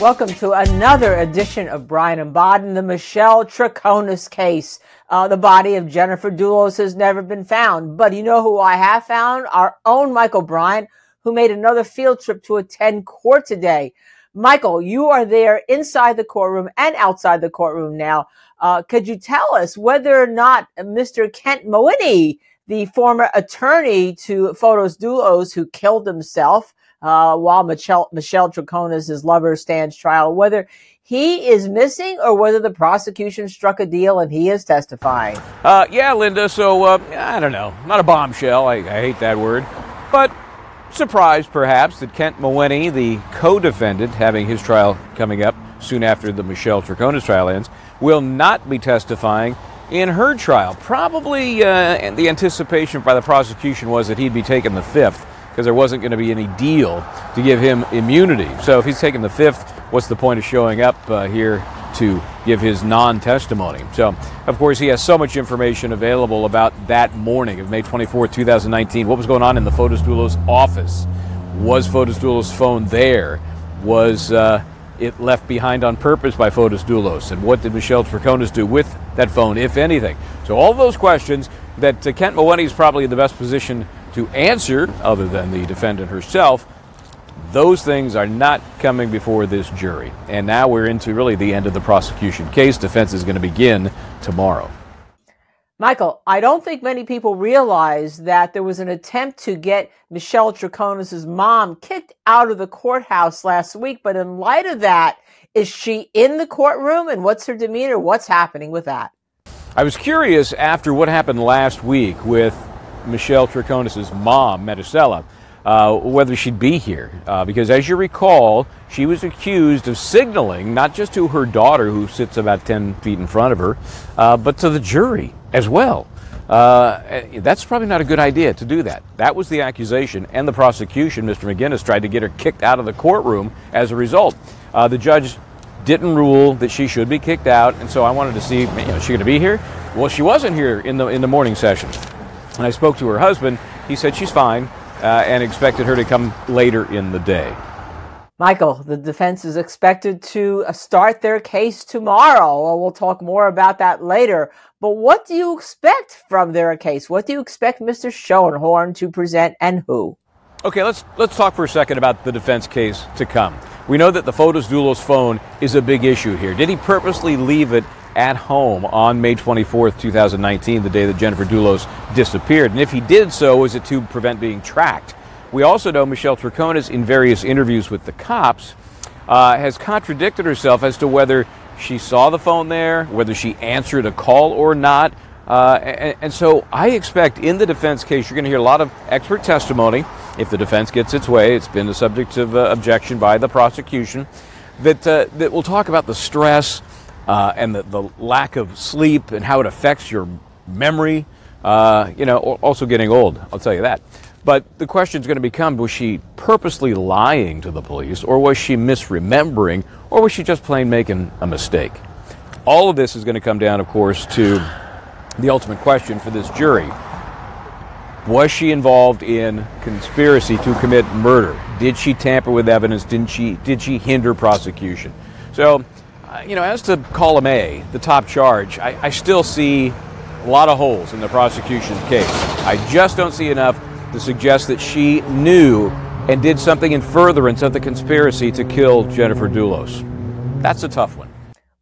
Welcome to another edition of Bryant and Baden, the Michelle Troconis case. Uh, the body of Jennifer Dulos has never been found, but you know who I have found? Our own Michael Bryant, who made another field trip to attend court today. Michael, you are there inside the courtroom and outside the courtroom now. Uh, could you tell us whether or not Mr. Kent Mawhinney, the former attorney to Fotis Dulos, who killed himself, uh, while Michelle, Michelle Troconis, his lover, stands trial, whether he is missing or whether the prosecution struck a deal and he is testifying. Uh, yeah, Linda. So, uh, I don't know. Not a bombshell. I, I hate that word. But surprised, perhaps, that Kent Mawhinney, the co defendant, having his trial coming up soon after the Michelle Troconis trial ends, will not be testifying in her trial. Probably uh, the anticipation by the prosecution was that he'd be taking the fifth because there wasn't going to be any deal to give him immunity. So if he's taking the fifth, what's the point of showing up uh, here to give his non testimony? So, of course, he has so much information available about that morning of May 24, 2019. What was going on in the Fotis Dulos office? Was Fotis Dulos' phone there? Was uh, it left behind on purpose by Fotis Dulos? And what did Michelle Troconis do with that phone, if anything? So, all those questions that uh, Kent Mawhinney is probably in the best position to answer, other than the defendant herself, those things are not coming before this jury. And now we're into really the end of the prosecution case. Defense is going to begin tomorrow. Michael, I don't think many people realize that there was an attempt to get Michelle Troconis' mom kicked out of the courthouse last week. But in light of that, is she in the courtroom and what's her demeanor? What's happening with that? I was curious after what happened last week with Michelle Troconis' mom, Metusela, uh, whether she'd be here. Uh, because as you recall, she was accused of signaling not just to her daughter, who sits about 10 feet in front of her, uh, but to the jury as well. Uh, that's probably not a good idea to do that. That was the accusation, and the prosecution, Mr. McGuinness, tried to get her kicked out of the courtroom as a result. Uh, the judge didn't rule that she should be kicked out, and so I wanted to see, you know, is she going to be here? Well, she wasn't here in the in the morning session. And I spoke to her husband. He said she's fine uh, and expected her to come later in the day. Michael, the defense is expected to uh, start their case tomorrow. Well, we'll talk more about that later. But what do you expect from their case? What do you expect Mr. Schoenhorn to present and who? Okay, let's let's talk for a second about the defense case to come. We know that the Fotis Dulos phone is a big issue here. Did he purposely leave it at home on May 24th, 2019, the day that Jennifer Dulos disappeared. And if he did so, was it to prevent being tracked? We also know Michelle Troconis, in various interviews with the cops, uh, has contradicted herself as to whether she saw the phone there, whether she answered a call or not. Uh, and, and, so I expect in the defense case, you're going to hear a lot of expert testimony. If the defense gets its way, it's been the subject of uh, objection by the prosecution, that, uh, that will talk about the stress uh, and the, the lack of sleep and how it affects your memory. Uh, you know, also getting old, I'll tell you that. But the question is going to become was she purposely lying to the police, or was she misremembering, or was she just plain making a mistake? All of this is going to come down, of course, to the ultimate question for this jury. Was she involved in conspiracy to commit murder? Did she tamper with evidence? Didn't she, did she hinder prosecution? So you know, as to column A, the top charge, I, I still see a lot of holes in the prosecution's case. I just don't see enough to suggest that she knew and did something in furtherance of the conspiracy to kill Jennifer Dulos. That's a tough one.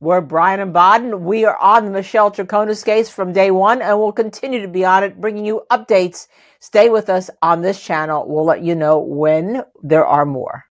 We're Bryant and Baden. We are on the Michelle Troconis case from day one, and we'll continue to be on it, bringing you updates. Stay with us on this channel. We'll let you know when there are more.